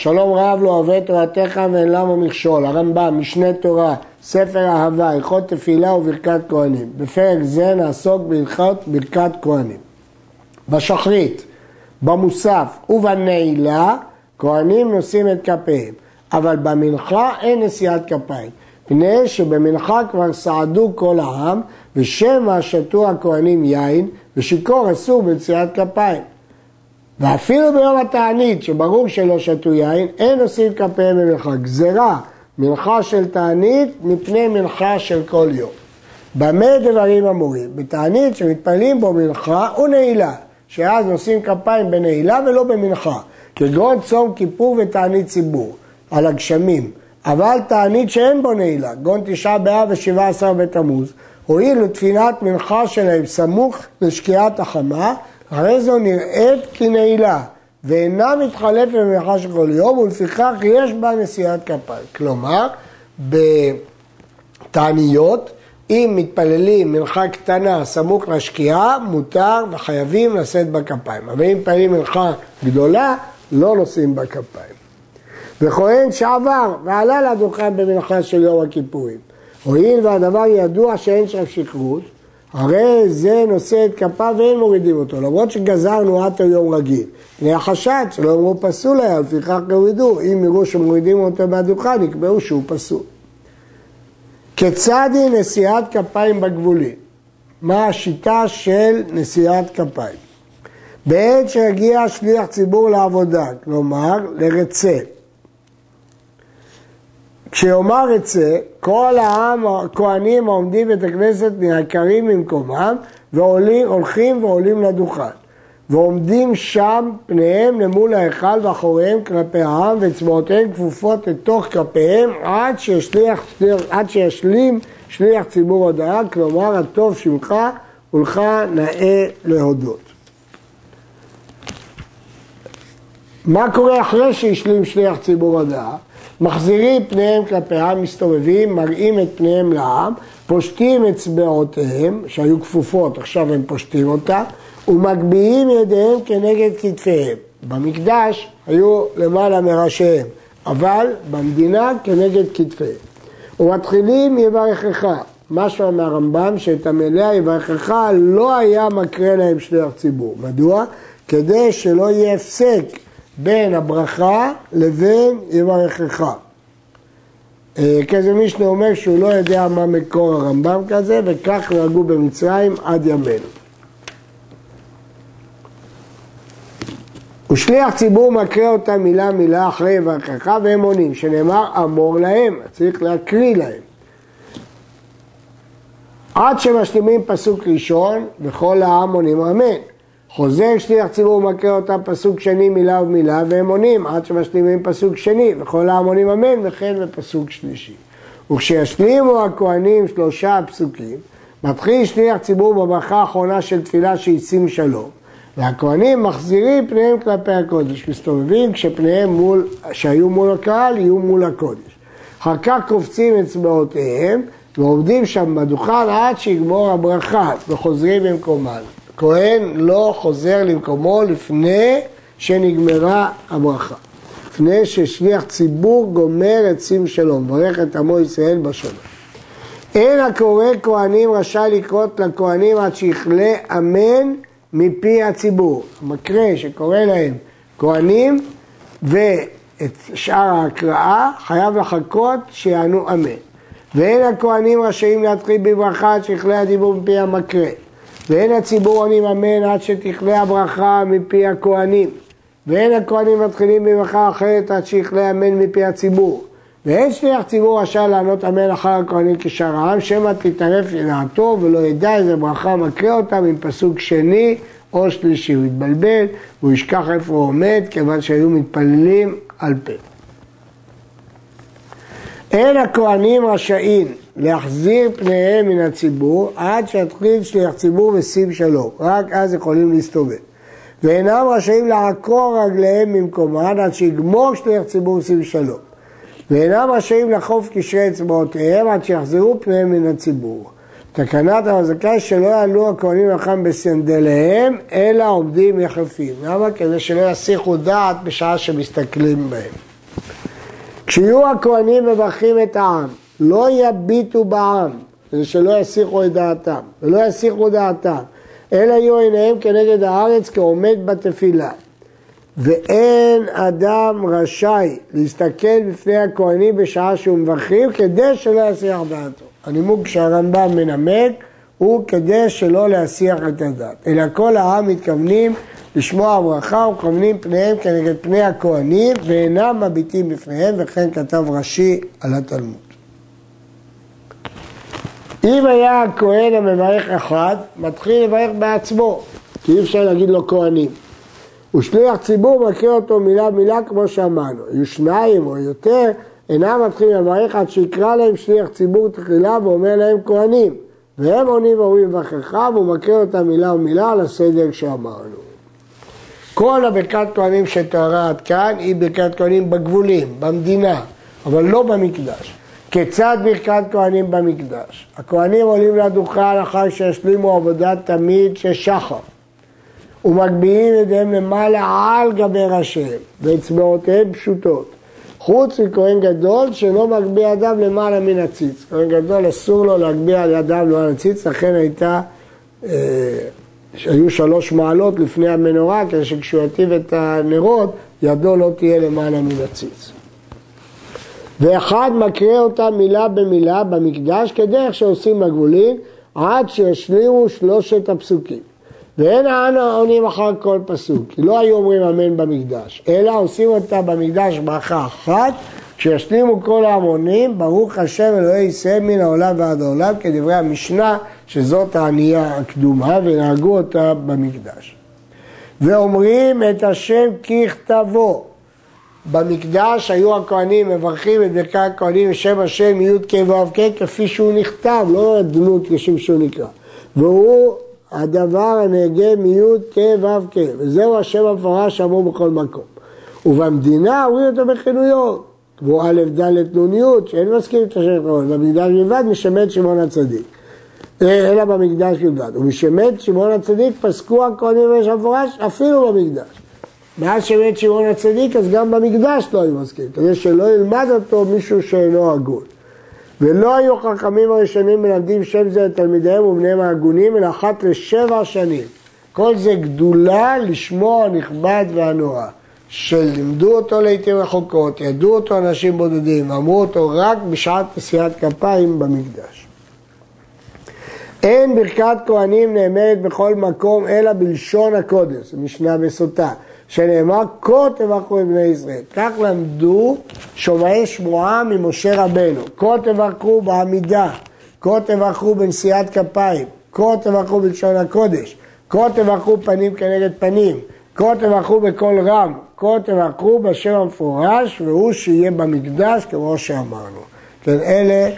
שלום רב לא אוהב תורתך ואין למה מכשול, הרמב"ם, משנה תורה, ספר אהבה, הלכות תפילה וברכת כהנים. בפרק זה נעסוק בהלכות ברכת כהנים. בשחרית, במוסף ובנעילה, כהנים נושאים את כפיהם, אבל במנחה אין נשיאת כפיים, פני שבמנחה כבר סעדו כל העם, ושמא שתו הכהנים יין, ושיכור אסור בנשיאת כפיים. ואפילו ביום התענית, שברור שלא שתו יין, אין עושים כפיהם במנחה. גזרה, מנחה של תענית מפני מנחה של כל יום. במה דברים אמורים? בתענית שמתפללים בו מנחה ונעילה, שאז נושאים כפיים בנעילה ולא במנחה, כגון צום כיפור ותענית ציבור, על הגשמים. אבל תענית שאין בו נעילה, גון תשעה באב ושבעה עשר בתמוז, הואיל לתפילת מנחה שלהם סמוך לשקיעת החמה, הרי זו נראית כנעילה, ואינה מתחלפת במנחה של כל יום, ולפיכך יש בה נשיאת כפיים. כלומר, בתעניות, אם מתפללים מנחה קטנה סמוך לשקיעה, מותר וחייבים לשאת בכפיים. אבל אם מתפללים מנחה גדולה, לא נושאים בכפיים. וכהן שעבר ועלה לדוכן במנחה של יום הכיפורים. הואיל והדבר ידוע שאין שם שכרות, הרי זה נושא את כפיו ואין מורידים אותו, למרות שגזרנו עד היום רגיל. נהיה חשד שלא אמרו פסול היה, לפיכך יורידו, אם יראו שמורידים אותו מהדוכן, יקבעו שהוא פסול. כיצד היא נשיאת כפיים בגבולים? מה השיטה של נשיאת כפיים? בעת שיגיע שליח ציבור לעבודה, כלומר לרצה, כשיאמר את זה, כל העם, הכהנים העומדים בית הכנסת נעקרים ממקומם והולכים ועולים לדוכן. ועומדים שם פניהם למול ההיכל ואחוריהם כלפי העם ואצבעותיהם כפופות לתוך כפיהם עד, שישליח, עד שישלים שליח ציבור הודעה, כלומר הטוב שמך ולך נאה להודות. מה קורה אחרי שהשלים שליח ציבור הודעה? מחזירים פניהם כלפי העם, מסתובבים, מראים את פניהם לעם, פושטים אצבעותיהם, שהיו כפופות, עכשיו הם פושטים אותה, ומגביהים ידיהם כנגד כתפיהם. במקדש היו למעלה מראשיהם, אבל במדינה כנגד כתפיהם. ומתחילים יברכך, משהו מהרמב"ם שאת המלאה יברכך לא היה מקרה להם שליח ציבור. מדוע? כדי שלא יהיה הפסק בין הברכה לבין יברכך. אה, כזה מישנה אומר שהוא לא יודע מה מקור הרמב"ם כזה, וכך נהגו במצרים עד ימינו. ושליח ציבור מקריא אותה מילה מילה אחרי יברכך והם עונים, שנאמר אמור להם, צריך להקריא להם. עד שמשלימים פסוק ראשון, וכל העם עונים אמן. חוזר שליח ציבור ומקריא אותם פסוק שני מילה ומילה והם עונים עד שמשלימים פסוק שני וכל העמונים אמן וכן בפסוק שלישי. וכשישלימו הכהנים שלושה פסוקים מתחיל שליח ציבור בברכה האחרונה של תפילה שישים שלום והכהנים מחזירים פניהם כלפי הקודש, מסתובבים כשפניהם מול, שהיו מול הקהל יהיו מול הקודש. אחר כך קופצים אצבעותיהם ועומדים שם בדוכן עד שיגמור הברכה וחוזרים במקומם. כהן לא חוזר למקומו לפני שנגמרה הברכה. לפני ששליח ציבור גומר את שים שלום, מברך את עמו ישראל בשלום. אין הקורא כהנים רשאי לקרות לכהנים עד שיכלה אמן מפי הציבור. המקרה שקורא להם כהנים ואת שאר ההקראה חייב לחכות שיענו אמן. ואין הכהנים רשאים להתחיל בברכה עד שיכלה הדיבור מפי המקרה. ואין הציבור עונים אמן עד שתכלה הברכה מפי הכהנים. ואין הכהנים מתחילים בברכה אחרת עד שיכלה אמן מפי הציבור. ואין שליח ציבור רשאי לענות אמן אחר הכהנים כשאר העם, שמא תתערף לדעתו ולא ידע איזה ברכה מקרה אותם עם פסוק שני או שלישי. הוא יתבלבל והוא ישכח איפה הוא עומד, כיוון שהיו מתפללים על פה. אין הכהנים רשאים להחזיר פניהם מן הציבור עד שיתחיל שליח ציבור ושים שלום, רק אז יכולים להסתובב. ואינם רשאים לעקור רגליהם ממקומן עד שיגמור שליח ציבור ושים שלום. ואינם רשאים לחוף קשרי אצבעותיהם עד שיחזרו פניהם מן הציבור. תקנת היא שלא יעלו הכהנים לחם בסנדליהם, אלא עומדים יחפים. למה? כדי שלא יסיחו דעת בשעה שמסתכלים בהם. כשיהיו הכהנים מברכים את העם, לא יביטו בעם, כדי שלא יסיחו את דעתם, ולא יסיחו דעתם, אלא יהיו עיניהם כנגד הארץ כעומד בתפילה. ואין אדם רשאי להסתכל בפני הכהנים בשעה שהוא מברכים כדי שלא יסיח דעתו. הנימוק שהרמב"ם מנמק הוא כדי שלא להסיח את הדעת, אלא כל העם מתכוונים לשמוע ברכה ומכוונים פניהם כנגד פני הכהנים ואינם מביטים בפניהם וכן כתב רש"י על התלמוד. אם היה הכהן המברך אחד, מתחיל לברך בעצמו, כי אי אפשר להגיד לו כהנים. ושליח ציבור מכיר אותו מילה במילה כמו שאמרנו. יהיו שניים או יותר, אינם מתחילים לברך עד שיקרא להם שליח ציבור תחילה ואומר להם כהנים. והם עונים ואומרים לברכך והוא מכיר אותם מילה ומילה על הסדר שאמרנו. כל הברכת כהנים שתוארה עד כאן היא ברכת כהנים בגבולים, במדינה, אבל לא במקדש. כיצד ברכת כהנים במקדש? הכהנים עולים לדוכן אחר שישלימו עבודת תמיד של שחר ומגביהים ידיהם למעלה על גבי ראשיהם ואצבעותיהם פשוטות חוץ מכהן גדול שלא מגביה ידיו למעלה מן הציץ. כהן גדול אסור לו להגביה ידיו למעלה הציץ, לכן הייתה, אה, היו שלוש מעלות לפני המנורה, כדי שכשהוא יטיב את הנרות, ידו לא תהיה למעלה מן הציץ. ואחד מקריא אותה מילה במילה במקדש כדרך שעושים בגבולים עד שישלימו שלושת הפסוקים. ואין אנו עונים אחר כל פסוק, כי לא היו אומרים אמן במקדש, אלא עושים אותה במקדש ברכה אחת, כשישלימו כל ההמונים, ברוך השם אלוהי ישראל מן העולם ועד העולם, כדברי המשנה, שזאת הענייה הקדומה, ונהגו אותה במקדש. ואומרים את השם ככתבו, במקדש היו הכהנים מברכים את ברכי הכהנים בשם השם י' כ' ו' כ' כפי שהוא נכתב, לא דמות כשם שהוא נקרא. והוא הדבר הנהגה מי' כ' ו' כ', וזהו השם המפורש שאמור בכל מקום. ובמדינה אומרים אותו בכינויו, והוא א' ד' נ' י', שאין מסכים את השם כמובן, במקדש בלבד משמט שמעון הצדיק. אה, אלא במקדש בלבד. ומשמט שמעון הצדיק פסקו הכהנים ויש המפורש אפילו במקדש. מאז שמת שמעון הצדיק, אז גם במקדש לא היו מסכימים, כדי שלא ילמד אותו מישהו שאינו הגון. ולא היו חכמים הראשונים מלמדים שם זה לתלמידיהם ובניהם ההגונים, אלא אחת לשבע שנים. כל זה גדולה לשמו הנכבד והנורא, שלימדו אותו לעיתים רחוקות, ידעו אותו אנשים בודדים, אמרו אותו רק בשעת נשיאת כפיים במקדש. אין ברכת כהנים נאמרת בכל מקום אלא בלשון הקודש, משנה בסוטה. שנאמר כה תברכו את בני ישראל. כך למדו שומעי שמועה ממשה רבנו. כה תברכו בעמידה, כה תברכו בנשיאת כפיים, כה תברכו בלשון הקודש, כה תברכו פנים כנגד פנים, כה תברכו בקול רם, כה תברכו בשם המפורש, והוא שיהיה במקדש כמו שאמרנו. כן, אלה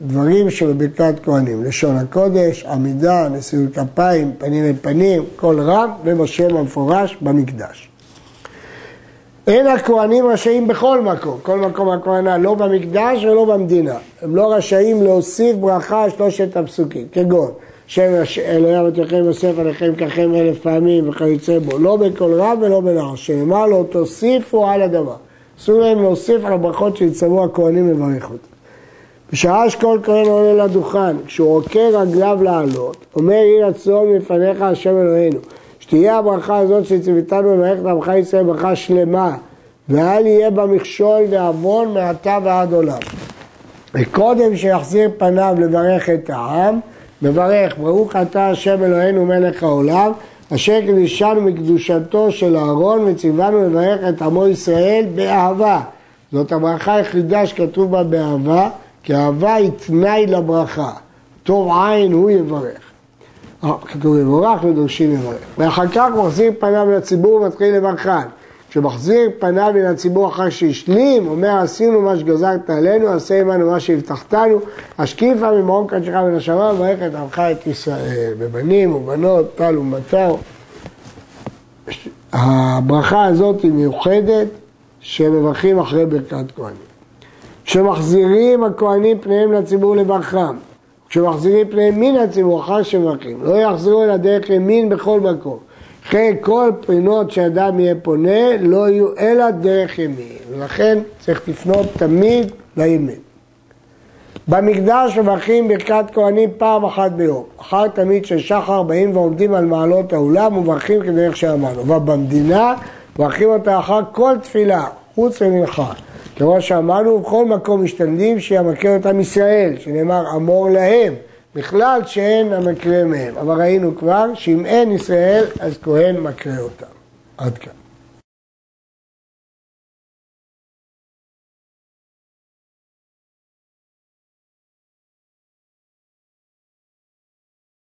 דברים שבברכת כהנים, לשון הקודש, עמידה, נשיאות כפיים, פנים אל פנים, קול רם ובשם המפורש במקדש. אין הכהנים רשאים בכל מקום, כל מקום הכהנה, לא במקדש ולא במדינה. הם לא רשאים להוסיף ברכה על שלושת הפסוקים, כגון שם אלוהי אבותיכם יוסף עליכם ככם אלף פעמים וכיוצא בו, לא בקול רם ולא בנער, שנאמר לו תוסיפו על הדבר. אסור להם להוסיף על הברכות שיצטוו הכהנים לברך אותם. בשעה שכל כהן עולה לדוכן, כשהוא עוקר רגליו לעלות, אומר יהי רצון מפניך השם אלוהינו, שתהיה הברכה הזאת שציוויתנו במערכת עמך ישראל ברכה שלמה, ואל יהיה בה מכשול ועוון מעתה ועד עולם. וקודם שיחזיר פניו לברך את העם, מברך ברוך אתה השם אלוהינו מלך העולם, אשר קדישנו מקדושתו של אהרון וציוונו לברך את עמו ישראל באהבה. זאת הברכה היחידה שכתוב בה באהבה, כי אהבה היא תנאי לברכה. טוב עין הוא יברך. אה, כתוב יבורך ודורשים יברך. ואחר כך מחזיר פניו לציבור ומתחיל לברכן. כשמחזיר פניו אל הציבור אחר שהשלים, אומר עשינו מה שגזרת עלינו, עשה עמנו מה שהבטחתנו, השקיפה ממעון קדשך ונשמה וברך את עמך את ישראל, בבנים ובנות, טל ומטר. הברכה הזאת היא מיוחדת, שמברכים אחרי ברכת כהנים. כשמחזירים הכהנים פניהם לציבור לברכם, כשמחזירים פניהם מן הציבור אחר שמברכים, לא יחזרו אל הדרך ימין בכל מקום, לכן כל פינות שאדם יהיה פונה לא יהיו אלא דרך ימין, ולכן צריך לפנות תמיד לימין. במקדש מברכים ברכת כהנים פעם אחת ביום. אחר תמיד של שחר באים ועומדים על מעלות האולם ומברכים כדרך שאמרנו. ובמדינה מברכים אותה אחר כל תפילה, חוץ ממנחה. כמו שאמרנו, בכל מקום משתדלים שימכר אותם ישראל, שנאמר אמור להם, בכלל שאין המקרה מהם. אבל ראינו כבר שאם אין ישראל, אז כהן מקרה אותם. עד כאן.